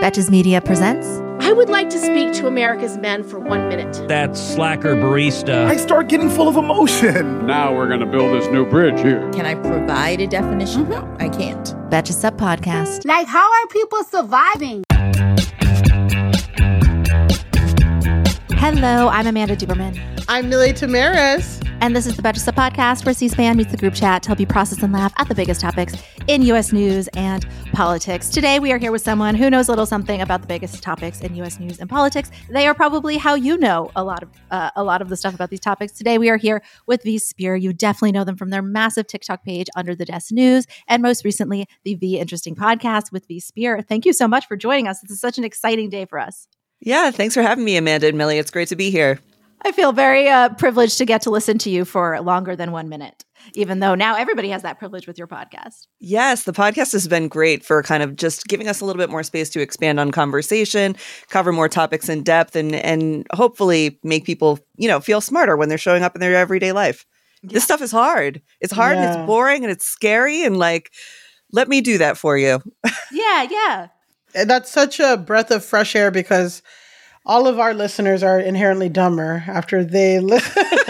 Betches Media presents. I would like to speak to America's men for one minute. That slacker barista. I start getting full of emotion. Now we're going to build this new bridge here. Can I provide a definition? Mm-hmm. No, I can't. Betches Up Podcast. Like, how are people surviving? Hello, I'm Amanda Duberman. I'm Milly Tamaris. And this is the Betches Up Podcast, where C-SPAN meets the group chat to help you process and laugh at the biggest topics in U.S. news and politics. Today, we are here with someone who knows a little something about the biggest topics in U.S. news and politics. They are probably how you know a lot of uh, a lot of the stuff about these topics. Today, we are here with V Spehar. You definitely know them from their massive TikTok page, Under the Desk News, and most recently, the V Interesting podcast with V Spehar. Thank you so much for joining us. This is such an exciting day for us. Yeah, thanks for having me, Amanda and Milly. It's great to be here. I feel very uh, privileged to get to listen to you for longer than one minute, even though now everybody has that privilege with your podcast. Yes, the podcast has been great for kind of just giving us a little bit more space to expand on conversation, cover more topics in depth, and and hopefully make people you know feel smarter when they're showing up in their everyday life. Yeah. This stuff is hard. It's hard yeah. and it's boring and it's scary and like, let me do that for you. yeah, yeah. And that's such a breath of fresh air because all of our listeners are inherently dumber after they listen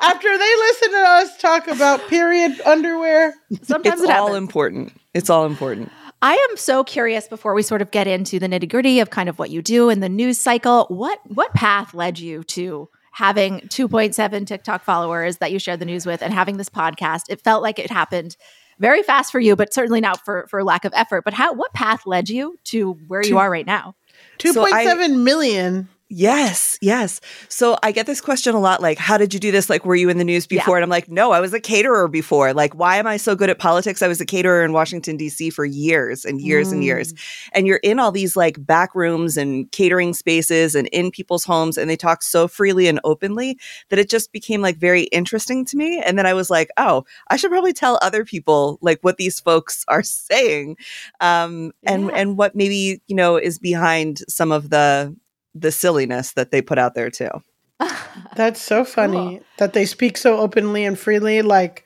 after they listen to us talk about period underwear. Sometimes it's it all important. It's all important. I am so curious before we sort of get into the nitty gritty of kind of what you do in the news cycle. What what path led you to having 2.7 TikTok followers that you share the news with and having this podcast? It felt like it happened very fast for you, but certainly not for for lack of effort. But how what path led you to where you are right now? Two point so seven million. Yes, yes. So I get this question a lot like, how did you do this? Like, were you in the news before? Yeah. And I'm like, no, I was a caterer before. Like, why am I so good at politics? I was a caterer in Washington, D.C. for years and years mm. and years. Mm. And you're in all these like back rooms and catering spaces and in people's homes, and they talk so freely and openly that it just became like very interesting to me. And then I was like, oh, I should probably tell other people like what these folks are saying um, and, yeah. and what maybe, you know, is behind some of the, the silliness that they put out there too. That's so funny cool. that they speak so openly and freely, like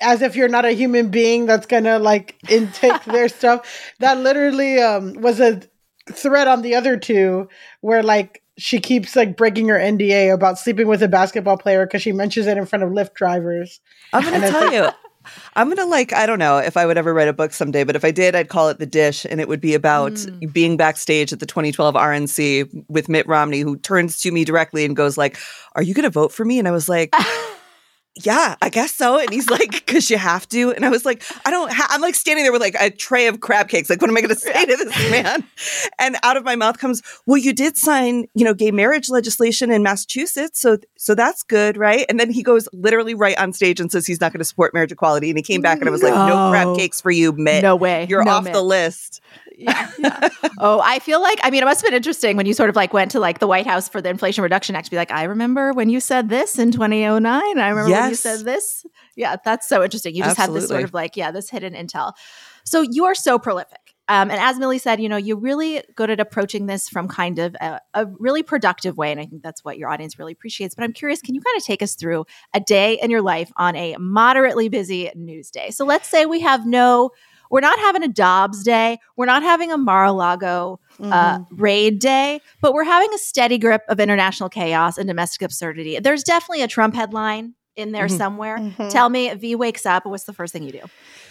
as if you're not a human being that's gonna like intake their stuff. That literally um, was a thread on the other two where like she keeps like breaking her NDA about sleeping with a basketball player because she mentions it in front of Lyft drivers. I'm gonna tell you, I'm gonna like I don't know if I would ever write a book someday, but if I did, I'd call it The Dish, and it would be about mm. being backstage at the 2012 RNC with Mitt Romney, who turns to me directly and goes like, "Are you gonna vote for me?" And I was like. yeah, I guess so. And he's like, because you have to. And I was like, I don't, ha-. I'm like standing there with like a tray of crab cakes. Like, what am I going to say to this man? And out of my mouth comes, well, you did sign, you know, gay marriage legislation in Massachusetts. So, so that's good, right? And then he goes literally right on stage and says he's not going to support marriage equality. And he came back and I was no. like, no crab cakes for you, Mitt. No way. You're no off Mitt. the list yeah, yeah. oh, I feel like I mean it must have been interesting when you sort of like went to like the White House for the Inflation Reduction Act to be like, I remember when you said this in 2009. I remember yes. when you said this. Yeah, that's so interesting. You just Absolutely. had this sort of like, yeah, this hidden intel. So you are so prolific. Um, and as Milly said, you know, you're really good at approaching this from kind of a, a, really productive way. And I think that's what your audience really appreciates. But I'm curious, can you kind of take us through a day in your life on a moderately busy news day? So let's say we have no we're not having a Dobbs day. We're not having a Mar-a-Lago uh, mm-hmm. uh, raid day, but we're having a steady grip of international chaos and domestic absurdity. There's definitely a Trump headline in there mm-hmm. somewhere. Mm-hmm. Tell me, V wakes up. What's the first thing you do?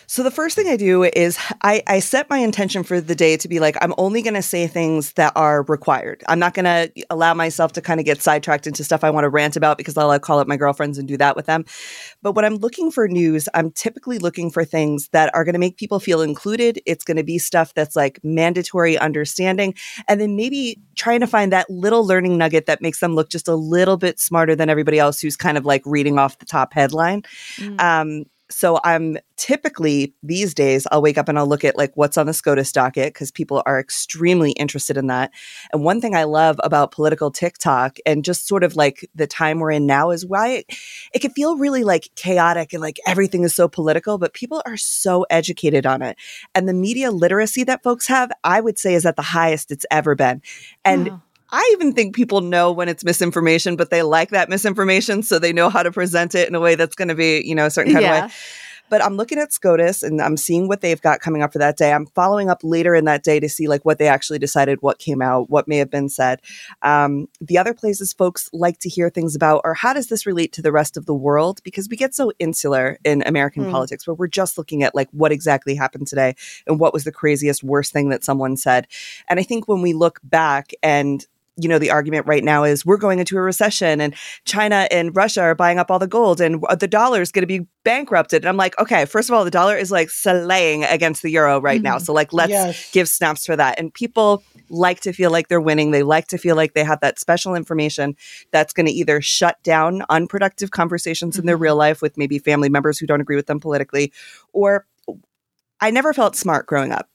So the first thing I do is I, I set my intention for the day to be like, I'm only going to say things that are required. I'm not going to allow myself to kind of get sidetracked into stuff I want to rant about because I'll call up my girlfriends and do that with them. But when I'm looking for news, I'm typically looking for things that are going to make people feel included. It's going to be stuff that's like mandatory understanding. And then maybe trying to find that little learning nugget that makes them look just a little bit smarter than everybody else who's kind of like reading off the top headline. Mm. Um, so I'm typically these days, I'll wake up and I'll look at like what's on the SCOTUS docket because people are extremely interested in that. And one thing I love about political TikTok and just sort of like the time we're in now is why it, it can feel really like chaotic and like everything is so political, but people are so educated on it. And the media literacy that folks have, I would say, is at the highest it's ever been. And oh. I even think people know when it's misinformation, but they like that misinformation. So they know how to present it in a way that's going to be, you know, a certain kind yeah. of way. But I'm looking at SCOTUS and I'm seeing what they've got coming up for that day. I'm following up later in that day to see like what they actually decided, what came out, what may have been said. Um, the other places folks like to hear things about are how does this relate to the rest of the world? Because we get so insular in American mm. politics where we're just looking at like what exactly happened today and what was the craziest, worst thing that someone said. And I think when we look back and you know, the argument right now is we're going into a recession and China and Russia are buying up all the gold and the dollar is going to be bankrupted. And I'm like, okay, first of all, the dollar is like slaying against the euro right mm-hmm. now. So, like, let's yes. give snaps for that. And people like to feel like they're winning. They like to feel like they have that special information that's going to either shut down unproductive conversations mm-hmm. in their mm-hmm. real life with maybe family members who don't agree with them politically, or I never felt smart growing up.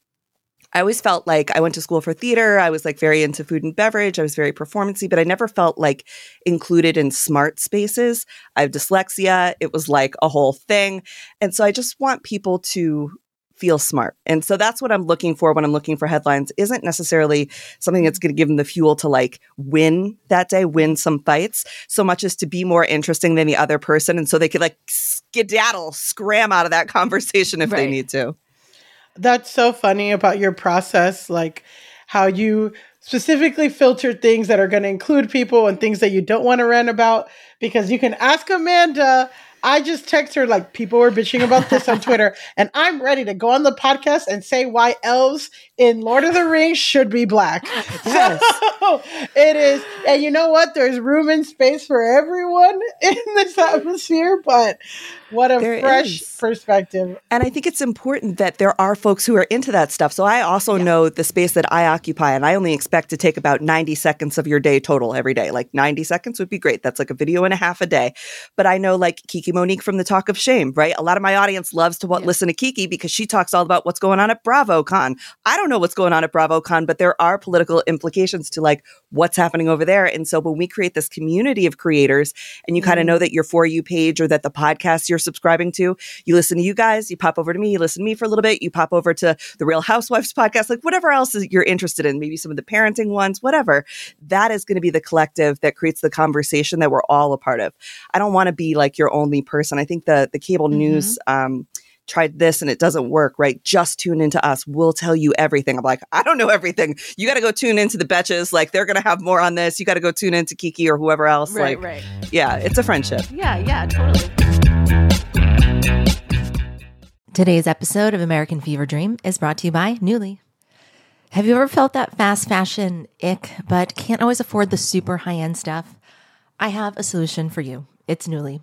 I always felt like I went to school for theater. I was like very into food and beverage. I was very performancy, but I never felt like included in smart spaces. I have dyslexia. It was like a whole thing. And so I just want people to feel smart. And so that's what I'm looking for when I'm looking for headlines isn't necessarily something that's going to give them the fuel to like win that day, win some fights, so much as to be more interesting than the other person. And so they could like skedaddle, scram out of that conversation if right. they need to. That's so funny about your process, like how you specifically filter things that are going to include people and things that you don't want to rant about. Because you can ask Amanda I just text her like people were bitching about this on Twitter, and I'm ready to go on the podcast and say why elves in Lord of the Rings should be black. Yes. So it is, and you know what? There's room and space for everyone in this atmosphere, but what a there fresh is. perspective. And I think it's important that there are folks who are into that stuff. So I also yeah. know the space that I occupy, and I only expect to take about 90 seconds of your day total every day. Like 90 seconds would be great. That's like a video and a half a day. But I know like Kiki Monique from the Talk of Shame, right? A lot of my audience loves to yeah. listen to Kiki because she talks all about what's going on at BravoCon. I don't know what's going on at BravoCon, but there are political implications to like what's happening over there. And so when we create this community of creators and you mm-hmm. kind of know that your For You page or that the podcast you're subscribing to, you listen to you guys, you pop over to me, you listen to me for a little bit, you pop over to the Real Housewives podcast, like whatever else you're interested in, maybe some of the parenting ones, whatever. That is going to be the collective that creates the conversation that we're all a part of. I don't want to be like your only person. I think the the cable mm-hmm. news um, tried this and it doesn't work, right? Just tune into us. We'll tell you everything. I'm like, I don't know everything. You got to go tune into the Betches. Like, they're going to have more on this. You got to go tune into Kiki or whoever else. Right, like, right. Yeah, it's a friendship. Yeah, yeah, totally. Today's episode of American Fever Dream is brought to you by Nuuly. Have you ever felt that fast fashion ick, but can't always afford the super high end stuff? I have a solution for you. It's Nuuly.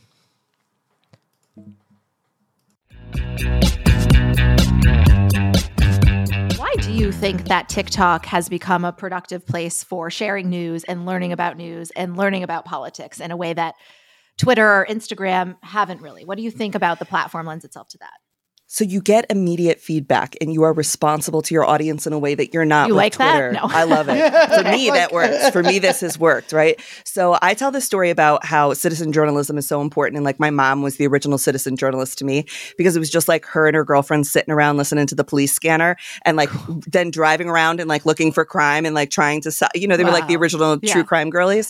Why do you think that TikTok has become a productive place for sharing news and learning about news and learning about politics in a way that Twitter or Instagram haven't really? What do you think about the platform lends itself to that? So you get immediate feedback and you are responsible to your audience in a way that you're not you with like Twitter. That? No. I love it. For me, that works. For me, this has worked, right? So I tell this story about how citizen journalism is so important. And like my mom was the original citizen journalist to me because it was just like her and her girlfriend sitting around listening to the police scanner and like then driving around and like looking for crime and like trying to, you know, they wow. were like the original yeah. true crime girlies.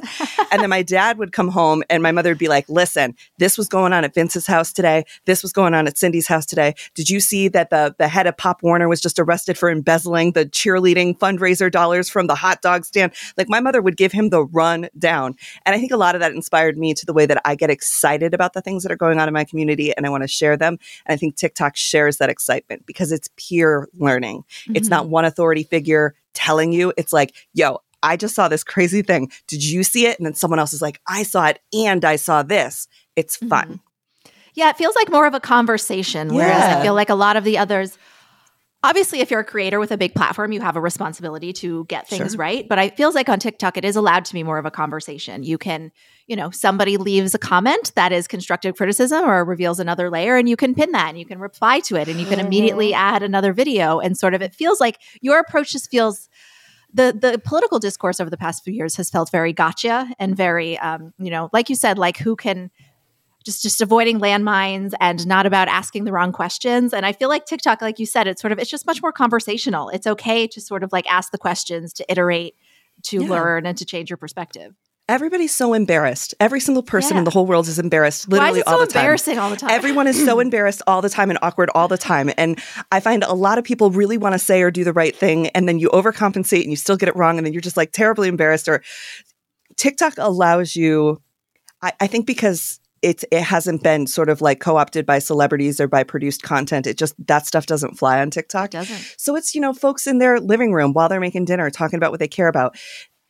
and then my dad would come home and my mother would be like, listen, this was going on at Vince's house today. This was going on at Cindy's house today. Did you see that the, the head of Pop Warner was just arrested for embezzling the cheerleading fundraiser dollars from the hot dog stand. Like my mother would give him the run down. And I think a lot of that inspired me to the way that I get excited about the things that are going on in my community and I want to share them. And I think TikTok shares that excitement because it's peer learning. Mm-hmm. It's not mm-hmm. one authority figure telling you. It's like, yo, I just saw this crazy thing. Did you see it? And then someone else is like, I saw it and I saw this. It's fun. Mm-hmm. Yeah, it feels like more of a conversation. Whereas yeah. I feel like a lot of the others, obviously, if you're a creator with a big platform, you have a responsibility to get things sure. right. But it feels like on TikTok, it is allowed to be more of a conversation. You can, you know, somebody leaves a comment that is constructive criticism or reveals another layer, and you can pin that and you can reply to it and you can immediately mm-hmm. add another video. And sort of, it feels like your approach just feels the the political discourse over the past few years has felt very gotcha and very um, you know like you said like who can just just avoiding landmines and not about asking the wrong questions and i feel like tiktok like you said it's sort of it's just much more conversational it's okay to sort of like ask the questions to iterate to yeah. learn and to change your perspective Everybody's so embarrassed. Every single person yeah. in the whole world is embarrassed literally is all so the time. Embarrassing all the time. Everyone is so embarrassed all the time and awkward all the time. And I find a lot of people really want to say or do the right thing and then you overcompensate and you still get it wrong and then you're just like terribly embarrassed or TikTok allows you I, I think because it's it hasn't been sort of like co-opted by celebrities or by produced content. It just that stuff doesn't fly on TikTok. It doesn't. So it's, you know, folks in their living room while they're making dinner talking about what they care about.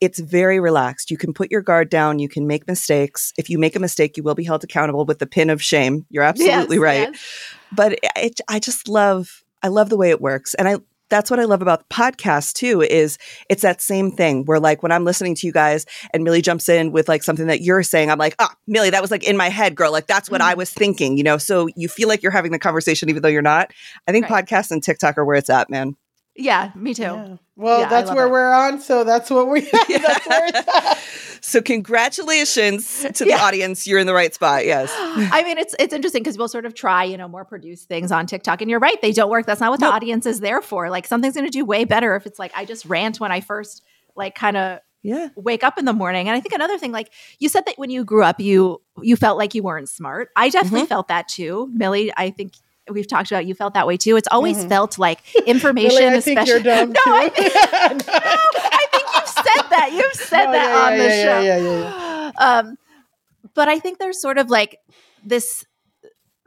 It's very relaxed. You can put your guard down, you can make mistakes. If you make a mistake, you will be held accountable with the pin of shame. You're absolutely yes, right. Yes. But it, I just love I love the way it works. And I that's what I love about the podcast too, is it's that same thing where like when I'm listening to you guys and Milly jumps in with like something that you're saying, I'm like, ah, oh, Milly, that was like in my head, girl. Like that's what mm-hmm. I was thinking, you know? So you feel like you're having the conversation even though you're not. I think right. podcasts and TikTok are where it's at, man. Yeah, me too. Yeah. Well, yeah, that's where it. we're on, so that's what we. that's where it's at. So congratulations to the yeah. audience. You're in the right spot. Yes. I mean, it's it's interesting because we'll sort of try, you know, more produced things on TikTok. And you're right, they don't work. That's not what nope. the audience is there for. Like something's gonna do way better if it's like I just rant when I first like kind of yeah wake up in the morning and i think another thing like you said that when you grew up you you felt like you weren't smart i definitely mm-hmm. felt that too milly i think we've talked about you felt that way too. It's always mm-hmm. felt like information really, I especially think you're dumb. No, I think, no, I think you've said that. You've said oh, that yeah, on yeah, the yeah, show um but i think there's sort of like this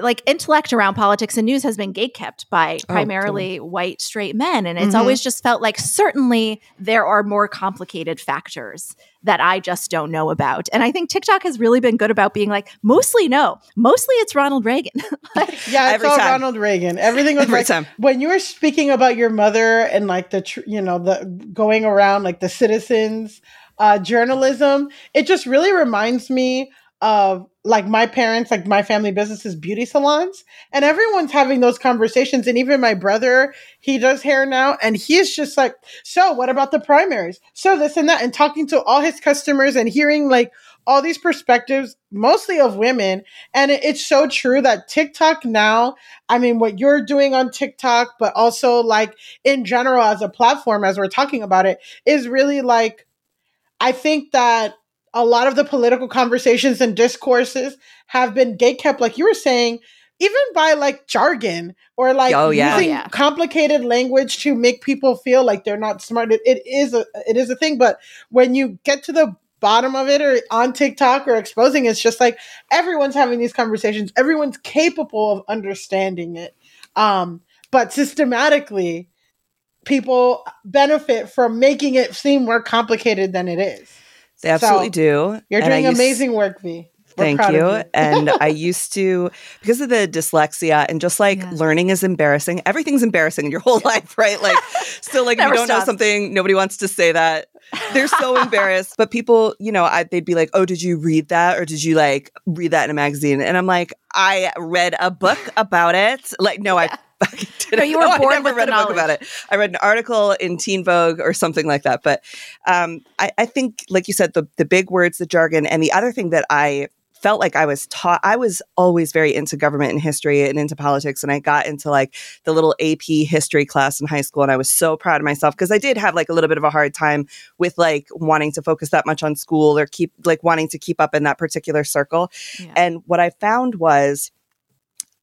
like intellect around politics and news has been gatekept by oh, primarily totally. white straight men and it's mm-hmm. always just felt like certainly there are more complicated factors that I just don't know about. And I think TikTok has really been good about being like mostly no, mostly it's Ronald Reagan. like, yeah, it's all time. Ronald Reagan. Everything was Every like time. when you were speaking about your mother and like the tr- you know the going around like the citizens uh, journalism, it just really reminds me of like my parents, like my family business is beauty salons, and everyone's having those conversations. And even my brother, he does hair now, and he's just like, So, what about the primaries? So, this and that, and talking to all his customers and hearing like all these perspectives, mostly of women. And it's so true that TikTok now, I mean, what you're doing on TikTok, but also like in general as a platform, as we're talking about it, is really like, I think that a lot of the political conversations and discourses have been gatekept, like you were saying, even by like jargon or like oh, yeah. using yeah. complicated language to make people feel like they're not smart. It, it is a it is a thing, but when you get to the bottom of it or on TikTok or exposing, it's just like everyone's having these conversations. Everyone's capable of understanding it. Um, but systematically, people benefit from making it seem more complicated than it is. They absolutely so, do. You're and doing amazing work, V. Thank you. you. and I used to, because of the dyslexia and just like yeah. learning is embarrassing. Everything's embarrassing in your whole life, right? Like, so like if you don't know something, nobody wants to say that. They're so embarrassed. But people, you know, I, they'd be like, oh, did you read that? Or did you like read that in a magazine? And I'm like, I read a book about it. Like, no, yeah. I no, you were no, born I never with read a book about it. I read an article in Teen Vogue or something like that. But um, I, I think, like you said, the the big words, the jargon, and the other thing that I felt like I was taught. I was always very into government and history and into politics, and I got into like the little AP history class in high school, and I was so proud of myself because I did have like a little bit of a hard time with like wanting to focus that much on school or keep like wanting to keep up in that particular circle. Yeah. And what I found was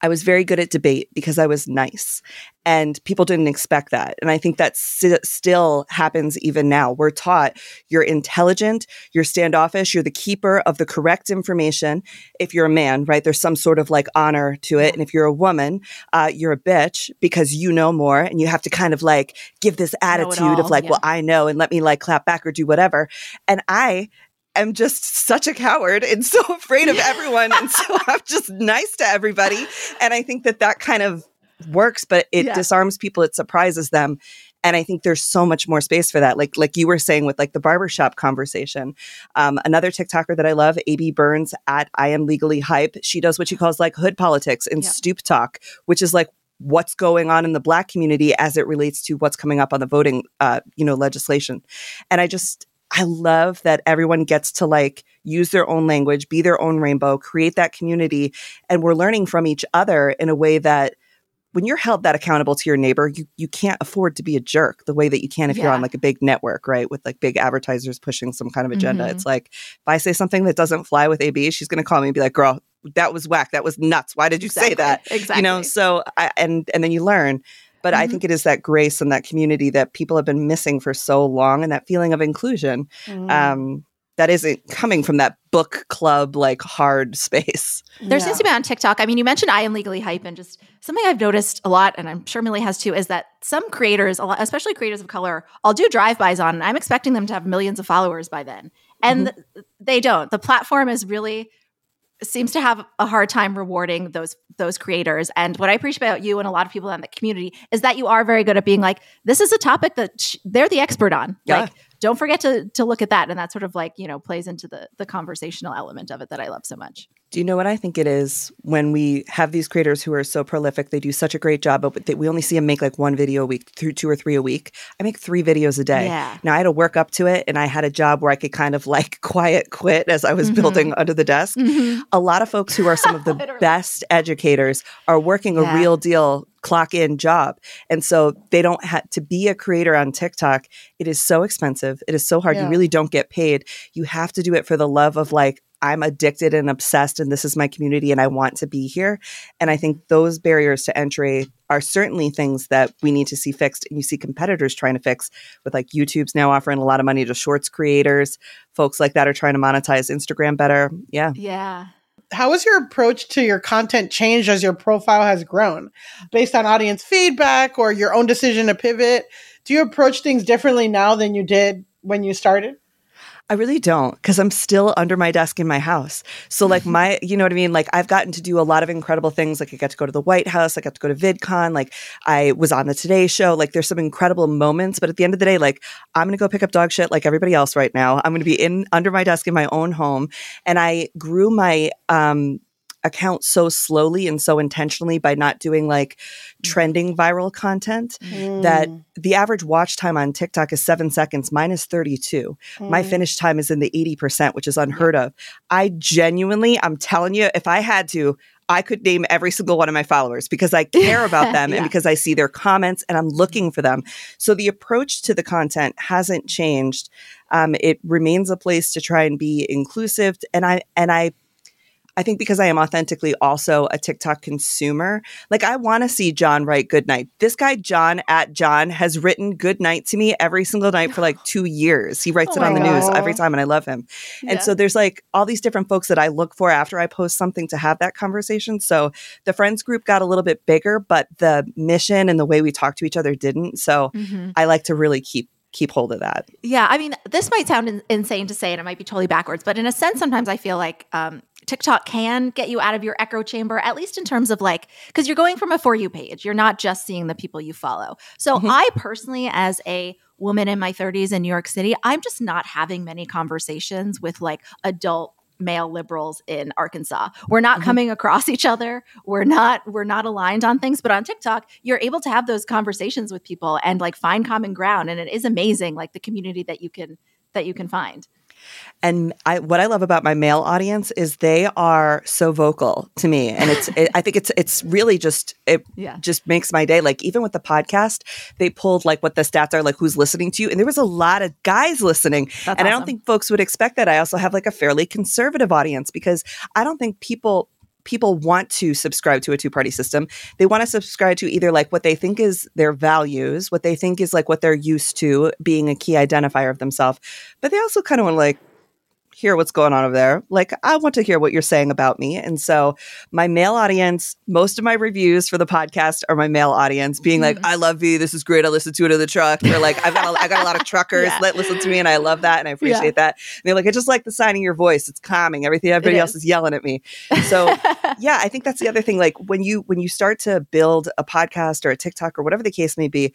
I was very good at debate because I was nice. And people didn't expect that. And I think that si- still happens even now. We're taught you're intelligent, you're standoffish, you're the keeper of the correct information. If you're a man, right, there's some sort of like honor to it. And if you're a woman, uh, you're a bitch because you know more and you have to kind of like give this attitude of like, yeah. well, I know and let me like clap back or do whatever. And I am just such a coward and so afraid of everyone. And so I'm just nice to everybody. And I think that that kind of works, but it Yeah. disarms people, it surprises them. And I think there's so much more space for that. Like, like you were saying with like the barbershop conversation. Um, another TikToker that I love, AB Burns at I am legally hype. She does what she calls like hood politics and Yeah. stoop talk, which is like what's going on in the black community as it relates to what's coming up on the voting, uh, you know, legislation. And I just, I love that everyone gets to like use their own language, be their own rainbow, create that community. And we're learning from each other in a way that when you're held that accountable to your neighbor, you, you can't afford to be a jerk the way that you can if you're on like a big network, right? With like big advertisers pushing some kind of agenda. Mhm. It's like, if I say something that doesn't fly with AB, she's going to call me and be like, girl, that was whack. That was nuts. Why did you say that? Exactly. you know so I, and and then you learn but i Mhm. think it is that grace and that community that people have been missing for so long and that feeling of inclusion Mm. um that isn't coming from that book club like hard space There Yeah. seems to be on TikTok. I mean, you mentioned I am legally hype, and just something I've noticed a lot, and I'm sure Milly has too, is that some creators, a lot, especially creators of color, I'll do drive-bys on, and I'm expecting them to have millions of followers by then, and Mm-hmm. th- they don't. The platform is really seems to have a hard time rewarding those those creators. And what I appreciate about you and a lot of people in the community is that you are very good at being like, this is a topic that sh- they're the expert on. Yeah. Like, don't forget to to look at that, and that sort of like you know plays into the the conversational element of it that I love so much. Do you know what i think it is when we have these creators who are so prolific they do such a great job but they, we only see them make like one video a week through two or three a week i make three videos a day Yeah. now i had to work up to it and i had a job where i could kind of like quiet quit as i was Mhm. building under the desk Mhm. a lot of folks who are some of the best educators are working a real deal clock in job. And so they don't have to be a creator on TikTok. It is so expensive. It is so hard. Yeah. You really don't get paid. You have to do it for the love of like, I'm addicted and obsessed, and this is my community, and I want to be here. And I think those barriers to entry are certainly things that we need to see fixed. And you see competitors trying to fix with like YouTube's now offering a lot of money to shorts creators. Folks like that are trying to monetize Instagram better. Yeah. Yeah. How has your approach to your content changed as your profile has grown based on audience feedback or your own decision to pivot? Do you approach things differently now than you did when you started? I really don't because I'm still under my desk in my house. So, like, my, you know what I mean? Like, I've gotten to do a lot of incredible things. Like, I got to go to the White House, I got to go to VidCon, like, I was on the Today Show. Like, there's some incredible moments. But at the end of the day, like, I'm going to go pick up dog shit like everybody else right now. I'm going to be in under my desk in my own home. And I grew my, um, account so slowly and so intentionally by not doing like trending viral content that Mm. the average watch time on TikTok is seven seconds. Mine is 32 my Mm. finish time is in the 80%, which is unheard of. I genuinely, I'm telling you, if I had to, I could name every single one of my followers because I care about them Yeah. and because I see their comments and I'm looking for them. So the approach to the content hasn't changed. Um, it remains a place to try and be inclusive. And I, and I, I think because I am authentically also a TikTok consumer, like I want to see John write good night. This guy, John at John, has written good night to me every single night for like two years. He writes Oh it on the my news every time, and I love him. Yeah. And so there's like all these different folks that I look for after I post something to have that conversation. So the friends group got a little bit bigger, but the mission and the way we talk to each other didn't. So Mhm. I like to really keep keep hold of that. Yeah, I mean, this might sound in- insane to say, and it might be totally backwards, but in a sense, sometimes I feel like um, TikTok can get you out of your echo chamber, at least in terms of like, because you're going from a for you page, you're not just seeing the people you follow. So Mhm. I personally, as a woman in my 30s in New York City, I'm just not having many conversations with like adult male liberals in Arkansas. We're not Mm-hmm. coming across each other. We're not we're not aligned on things, but on TikTok, you're able to have those conversations with people and like find common ground and it is amazing like the community that you can that you can find. And I, what I love about my male audience is they are so vocal to me, and it's. It, I think it's it's really just it Yeah. just makes my day. Like even with the podcast, they pulled like what the stats are, like who's listening to you, and there was a lot of guys listening. That's and I don't think folks would expect that. I also have like a fairly conservative audience because I don't think people people want to subscribe to a two party system. They want to subscribe to either like what they think is their values, what they think is like what they're used to being a key identifier of themselves, but they also kind of want to like hear what's going on over there. Like, I want to hear what you're saying about me. And so, my male audience, most of my reviews for the podcast are my male audience being like, mm-hmm. I love V. This is great. I listen to it in the truck. Or like, I've got a, I got a lot of truckers Yeah. that listen to me and I love that and I appreciate that. And they're like, I just like the sound of your voice. It's calming. Everything, everybody else is yelling at me. So, yeah, I think that's the other thing. Like when you, when you start to build a podcast or a TikTok or whatever the case may be,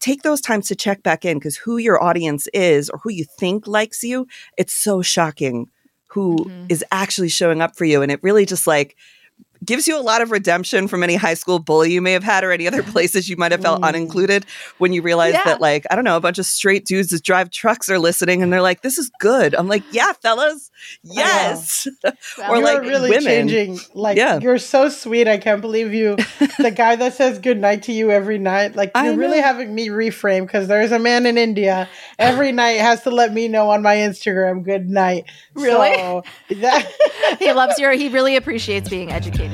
take those times to check back in because who your audience is or who you think likes you, it's so shocking who is Mhm. actually showing up for you. And it really just like gives you a lot of redemption from any high school bully you may have had or any other places you might have felt Mm. unincluded when you realize Yeah. that like i don't know a bunch of straight dudes that drive trucks are listening and they're like this is good i'm like yeah fellas yes or like really women changing. Like Yeah. you're so sweet. I can't believe you. the guy that says good night to you every night. Like you're really having me reframe because there's a man in India every night has to let me know on my Instagram good night. Really? So that, he loves your he really appreciates being educated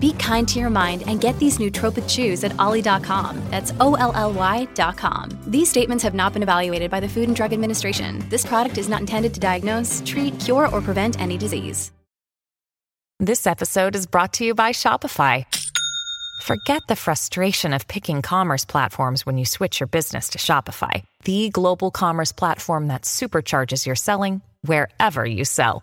Be kind to your mind and get these nootropic chews at olly.com. That's O-L-L-Y.com. These statements have not been evaluated by the Food and Drug Administration. This product is not intended to diagnose, treat, cure, or prevent any disease. This episode is brought to you by Shopify. Forget the frustration of picking commerce platforms when you switch your business to Shopify, the global commerce platform that supercharges your selling wherever you sell.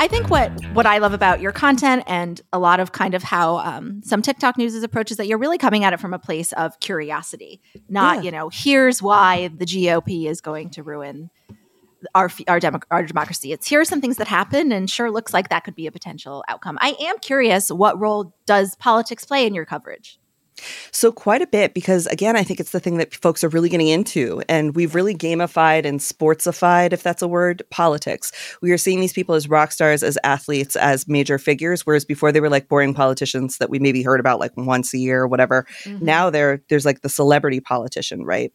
I think what what I love about your content and a lot of kind of how um, some TikTok news is approached is that you're really coming at it from a place of curiosity, not Yeah. you know here's why the GOP is going to ruin our our, demo- our democracy. It's here are some things that happen, and sure looks like that could be a potential outcome. I am curious, what role does politics play in your coverage? So quite a bit because again, I think it's the thing that folks are really getting into, and we've really gamified and sportsified, if that's a word, politics. We are seeing these people as rock stars, as athletes, as major figures, whereas before they were like boring politicians that we maybe heard about like once a year or whatever. Now they're there's like the celebrity politician, right?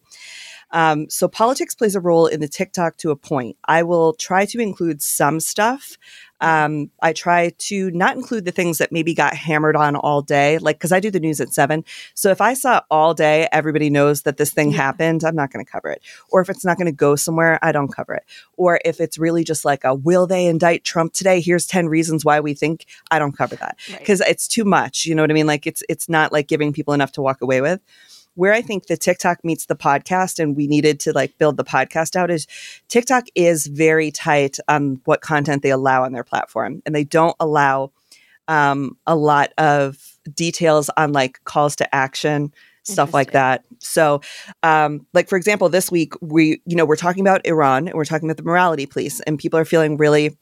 Um, so politics plays a role in the TikTok to a point. I will try to include some stuff. Um, I try to not include the things that maybe got hammered on all day, like because I do the news at seven. So if I saw all day, everybody knows that this thing happened, I'm not going to cover it. Or if it's not going to go somewhere, I don't cover it. Or if it's really just like a will they indict Trump today? Here's 10 reasons why we think I don't cover that Right. because it's too much. You know what I mean? Like it's it's not like giving people enough to walk away with where I think the TikTok meets the podcast and we needed to like build the podcast out is TikTok is very tight on what content they allow on their platform. And they don't allow um, a lot of details on like calls to action stuff like that. So um, like for example this week we you know we're talking about iran and we're talking about the morality police and people are feeling really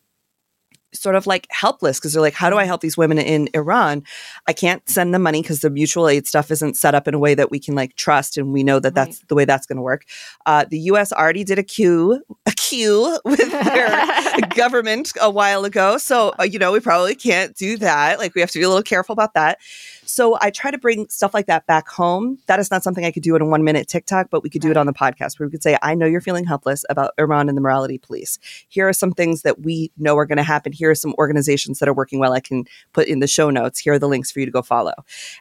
sort of like helpless because they're like, how do I help these women in Iran? I can't send them money because the mutual aid stuff isn't set up in a way that we can like trust, and we know that that's the way that's going to work. Uh, the U.S. already did a queue, a queue with their government a while ago, so uh, you know we probably can't do that. Like we have to be a little careful about that. So I try to bring stuff like that back home. That is not something I could do in a one minute TikTok, but we could do it on the podcast where we could say, I know you're feeling helpless about Iran and the morality police. Here are some things that we know are going to happen. Here are some organizations that are working well. I can put in the show notes. Here are the links for you to go follow.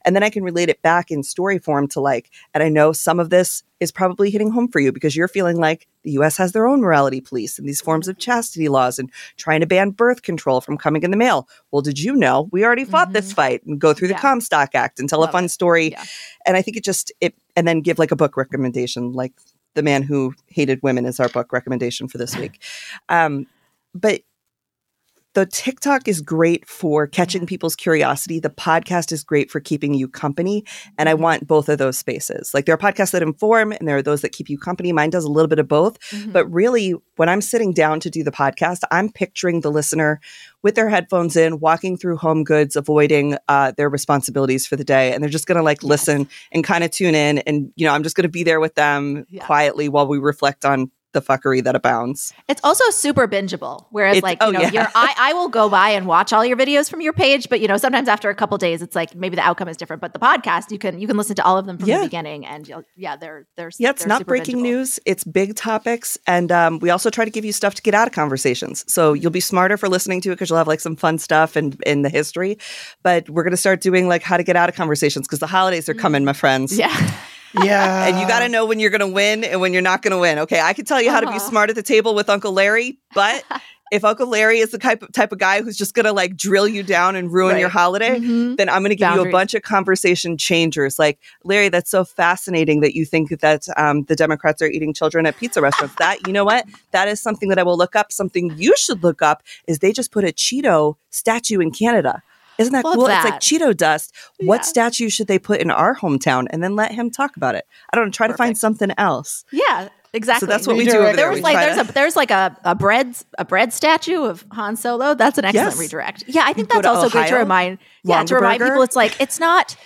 And then I can relate it back in story form to like, and I know some of this is probably hitting home for you because you're feeling like the US has their own morality police and these forms of chastity laws and trying to ban birth control from coming in the mail. Well, did you know we already fought mm-hmm. this fight and go through the Comstock Act and tell Love a fun it. story? Yeah. And I think it just it and then give like a book recommendation, like The Man Who Hated Women is our book recommendation for this week. Um, but the TikTok is great for catching people's curiosity. The podcast is great for keeping you company. And I mm-hmm. want both of those spaces. Like there are podcasts that inform and there are those that keep you company. Mine does a little bit of both. Mm-hmm. But really, when I'm sitting down to do the podcast, I'm picturing the listener with their headphones in, walking through home goods, avoiding uh, their responsibilities for the day. And they're just going to like yes. listen and kind of tune in. And, you know, I'm just going to be there with them yeah. quietly while we reflect on the fuckery that abounds. It's also super bingeable. Whereas, it's, like, you oh, know, yeah. I, I will go by and watch all your videos from your page, but you know, sometimes after a couple days, it's like maybe the outcome is different. But the podcast, you can you can listen to all of them from yeah. the beginning, and yeah, they're they're yeah, it's they're not breaking bingeable. news. It's big topics, and um, we also try to give you stuff to get out of conversations. So you'll be smarter for listening to it because you'll have like some fun stuff and in the history. But we're gonna start doing like how to get out of conversations because the holidays are coming, my friends. Yeah. Yeah. and you got to know when you're going to win and when you're not going to win. Okay. I can tell you how to be smart at the table with Uncle Larry, but if Uncle Larry is the type of, type of guy who's just going to like drill you down and ruin right. your holiday, mm-hmm. then I'm going to give Boundaries. you a bunch of conversation changers. Like, Larry, that's so fascinating that you think that um, the Democrats are eating children at pizza restaurants. that, you know what? That is something that I will look up. Something you should look up is they just put a Cheeto statue in Canada. Isn't that Love cool? That. It's like Cheeto dust. Yeah. What statue should they put in our hometown? And then let him talk about it. I don't know. Try Perfect. to find something else. Yeah. Exactly. So that's what we, we do. Over there. There's like there's to... a there's like a, a bread a bread statue of Han Solo. That's an excellent yes. redirect. Yeah, I think that's also Ohio, good to remind. Yeah, to remind people it's like it's not.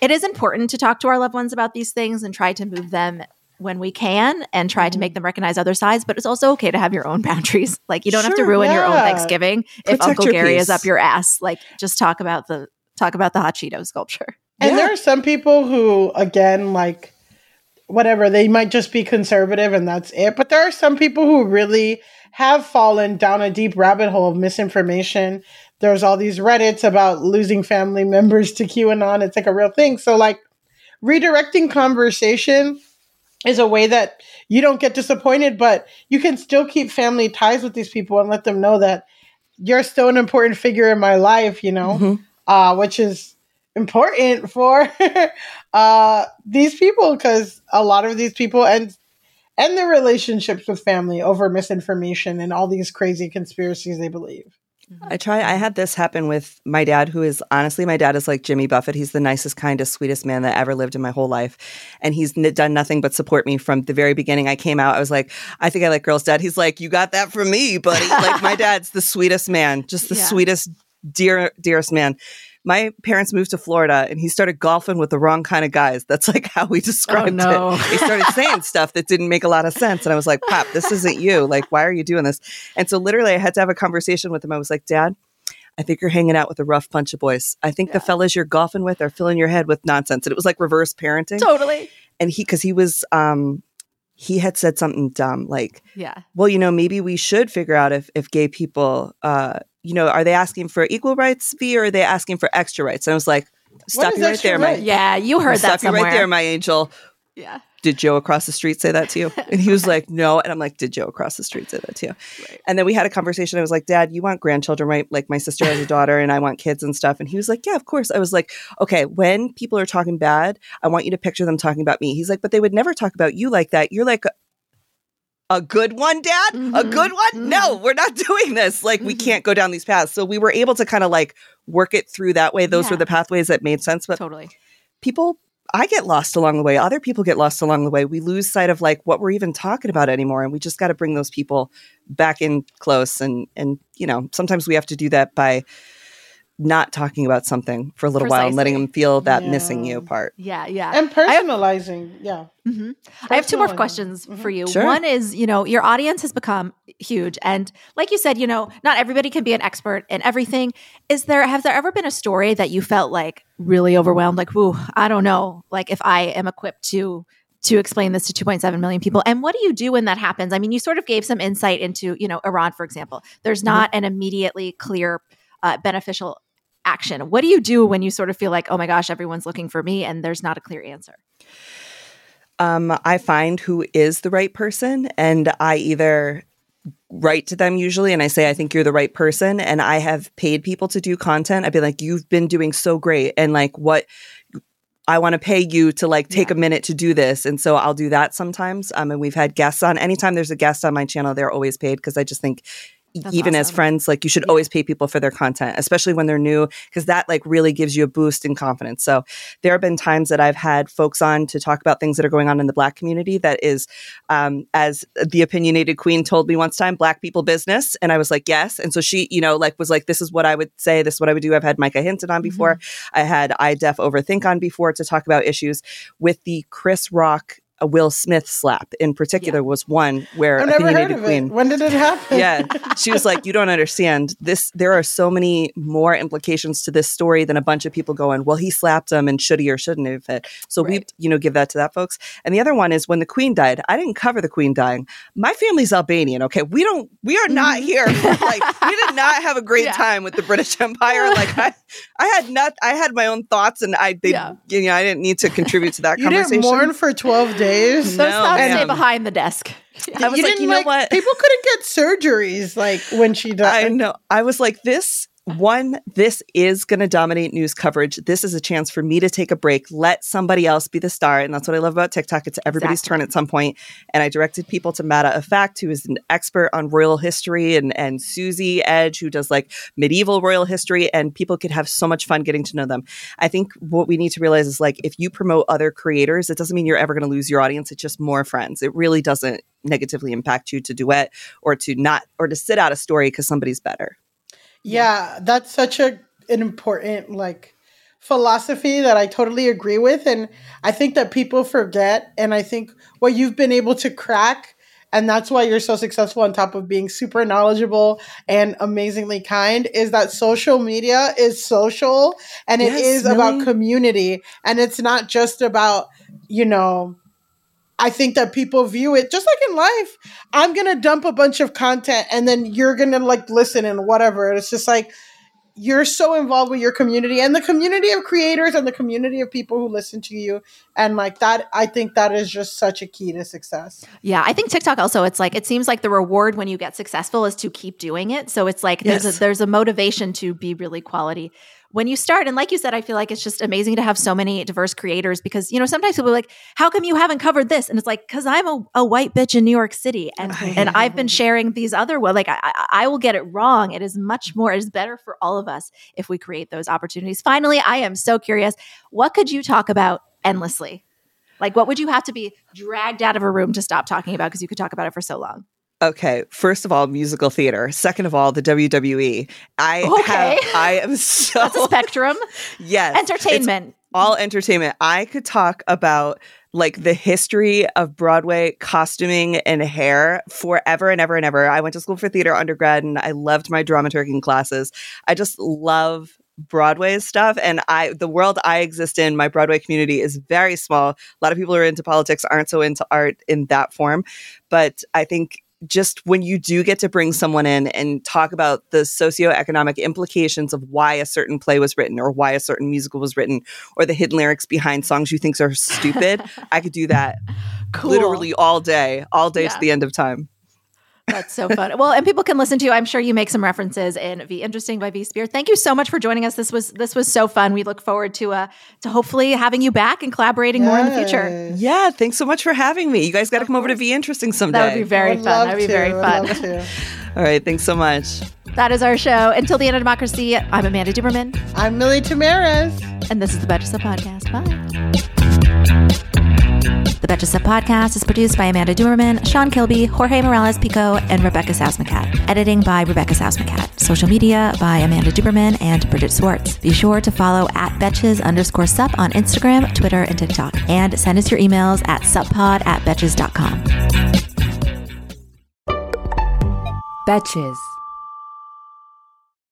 It is important to talk to our loved ones about these things and try to move them when we can and try mm-hmm. to make them recognize other sides, but it's also okay to have your own boundaries. Like you don't sure, have to ruin yeah. your own Thanksgiving Protect if Uncle Gary piece. is up your ass. Like just talk about the talk about the hot Cheeto sculpture. And yeah. there are some people who again like whatever, they might just be conservative and that's it. But there are some people who really have fallen down a deep rabbit hole of misinformation. There's all these Reddits about losing family members to QAnon. It's like a real thing. So like redirecting conversation is a way that you don't get disappointed, but you can still keep family ties with these people and let them know that you're still an important figure in my life, you know, mm-hmm. uh, which is important for uh, these people because a lot of these people end end their relationships with family over misinformation and all these crazy conspiracies they believe. I try. I had this happen with my dad, who is honestly, my dad is like Jimmy Buffett. He's the nicest, kindest, sweetest man that ever lived in my whole life. And he's n- done nothing but support me from the very beginning. I came out, I was like, I think I like girls, dad. He's like, You got that from me, buddy. like, my dad's the sweetest man, just the yeah. sweetest, dear, dearest man my parents moved to Florida and he started golfing with the wrong kind of guys. That's like how we described oh, no. it. He started saying stuff that didn't make a lot of sense. And I was like, Pop, this isn't you. Like, why are you doing this? And so literally I had to have a conversation with him. I was like, Dad, I think you're hanging out with a rough bunch of boys. I think yeah. the fellas you're golfing with are filling your head with nonsense. And it was like reverse parenting. Totally. And he, cause he was, um, he had said something dumb like, yeah, well, you know, maybe we should figure out if, if gay people, uh, you know, are they asking for equal rights fee or are they asking for extra rights? And I was like, stop you right there, right? my yeah, you heard that stop somewhere. you right there, my angel. Yeah. Did Joe across the street say that to you? And he was like, no. And I'm like, did Joe across the street say that to you? Right. And then we had a conversation. I was like, Dad, you want grandchildren, right? Like my sister has a daughter and I want kids and stuff. And he was like, yeah, of course. I was like, okay, when people are talking bad, I want you to picture them talking about me. He's like, but they would never talk about you like that. You're like a good one, dad? Mm-hmm. A good one? Mm-hmm. No, we're not doing this. Like, mm-hmm. we can't go down these paths. So we were able to kind of like work it through that way. Those yeah. were the pathways that made sense. But totally. People, I get lost along the way. Other people get lost along the way. We lose sight of like what we're even talking about anymore. And we just got to bring those people back in close. And, and, you know, sometimes we have to do that by, not talking about something for a little while and letting them feel that Yeah. missing you part. Yeah, yeah. And personalizing, yeah. Mhm. I have two more Personalizing. questions Mhm. for you. Sure. One is, you know, your audience has become huge, and like you said, you know, not everybody can be an expert in everything. Is there have there ever been a story that you felt like really overwhelmed, like, "Whoo, I don't know, like if I am equipped to to explain this to 2.7 million people?" And what do you do when that happens? I mean, you sort of gave some insight into, you know, Iran, for example. There's not an immediately clear uh, beneficial action. What do you do when you sort of feel like, "Oh my gosh, everyone's looking for me," and there's not a clear answer? Um, I find who is the right person, and I either write to them usually and I say, I think you're the right person. And I have paid people to do content. I'd be like, you've been doing so great. And like, what I want to pay you to like take a minute to do this. And so I'll do that sometimes. Um, and we've had guests on. Anytime there's a guest on my channel, they're always paid because I just think That's even as friends, like you should always pay people for their content, especially when they're new, because that like really gives you a boost in confidence. So there have been times that I've had folks on to talk about things that are going on in the Black community that is, um, as the opinionated queen told me once time, Black people business. And I was like, yes. And so she, you know, like was like, this is what I would say, this is what I would do. I've had Micah Hinton on before. I had I iDef Overthink on before to talk about issues with the Chris Rock. A Will Smith slap in particular was one where I've never heard opinionated of queen it. When did it happen? yeah. She was like you don't understand. This there are so many more implications to this story than a bunch of people going well he slapped him and should he or shouldn't have it so we you know give that to that folks. And the other one is when the queen died. I didn't cover the queen dying. My family's albanian okay? We don't we are not mm-hmm. here like we did not have a great time with the british empire. Like i i had not i had my own thoughts and i they, you know i didn't need to contribute to that You conversation. didn't mourn for 12 days? Those thoughts stay behind the desk. I was you like, didn't you know like, what? People couldn't get surgeries like when she died. I know. I was like, this one, this is going to dominate news coverage. This is a chance for me to take a break, let somebody else be the star. And that's what I love about TikTok. It's everybody's turn at some point. And I directed people to Mata Effect, who is an expert on royal history, and, and Susie Edge, who does like medieval royal history. And people could have so much fun getting to know them. I think what we need to realize is like, if you promote other creators, it doesn't mean you're ever going to lose your audience. It's just more friends. It really doesn't negatively impact you to duet or to not, or to sit out a story because somebody's better. Yeah, that's such a an important like philosophy that I totally agree with and I think that people forget and I think what you've been able to crack and that's why you're so successful on top of being super knowledgeable and amazingly kind is that social media is social and it Yes, is about community and it's not just about you know I think that people view it just like in life. I'm gonna dump a bunch of content and then you're gonna like listen and whatever. It's just like you're so involved with your community and the community of creators and the community of people who listen to you. And like that, I think that is just such a key to success. Yeah, I think TikTok also it's like it seems like the reward when you get successful is to keep doing it. So it's like there's a there's a motivation to be really quality when you start. And like you said, I feel like it's just amazing to have so many diverse creators because you know sometimes people are like, "How come you haven't covered this?" And it's like, "Cause I'm a, a white bitch in New York City, and and I've been sharing these other well, like I, I I will get it wrong. It is much more. It is better for all of us if we create those opportunities. Finally, I am so curious. What could you talk about endlessly? Like, what would you have to be dragged out of a room to stop talking about because you could talk about it for so long? Okay, first of all, musical theater. Second of all, the WWE. I Okay. have, I am so That's a spectrum. yes, Entertainment. all entertainment. I could talk about like the history of Broadway costuming and hair forever and ever and ever. I went to school for theater undergrad and I loved my dramaturging classes. I just love Broadway stuff and I the world I exist in, my Broadway community is very small. A lot of people who are into politics aren't so into art in that form, but I think just when you do get to bring someone in and talk about the socioeconomic implications of why a certain play was written or why a certain musical was written or the hidden lyrics behind songs you think are stupid, I could do that Cool. literally all day, all day Yeah. to the end of time. That's so fun. Well, and people can listen to you. I'm sure you make some references in V Interesting by V Spehar. Thank you so much for joining us. This was this was so fun. We look forward to uh to hopefully having you back and collaborating more in the future. Yeah, thanks so much for having me. You guys got to come over to V Interesting someday. That would be very fun. That would be very fun. All right, thanks so much. That is our show. Until the end of democracy, I'm Amanda Duberman. I'm Milly Tamarez. And this is the Betches Sup Podcast. Bye. The The Betches Sup podcast is produced by Amanda Duberman, Sean Kilby, Jorge Morales Pico, and Rebecca Sausmacat. Editing by Rebecca Sausmacat. Social media by Amanda Duberman and Bridget Swartz. Be sure to follow at Betches underscore sup on Instagram, Twitter, and TikTok. And send us your emails at suppod at betches.com. Betches.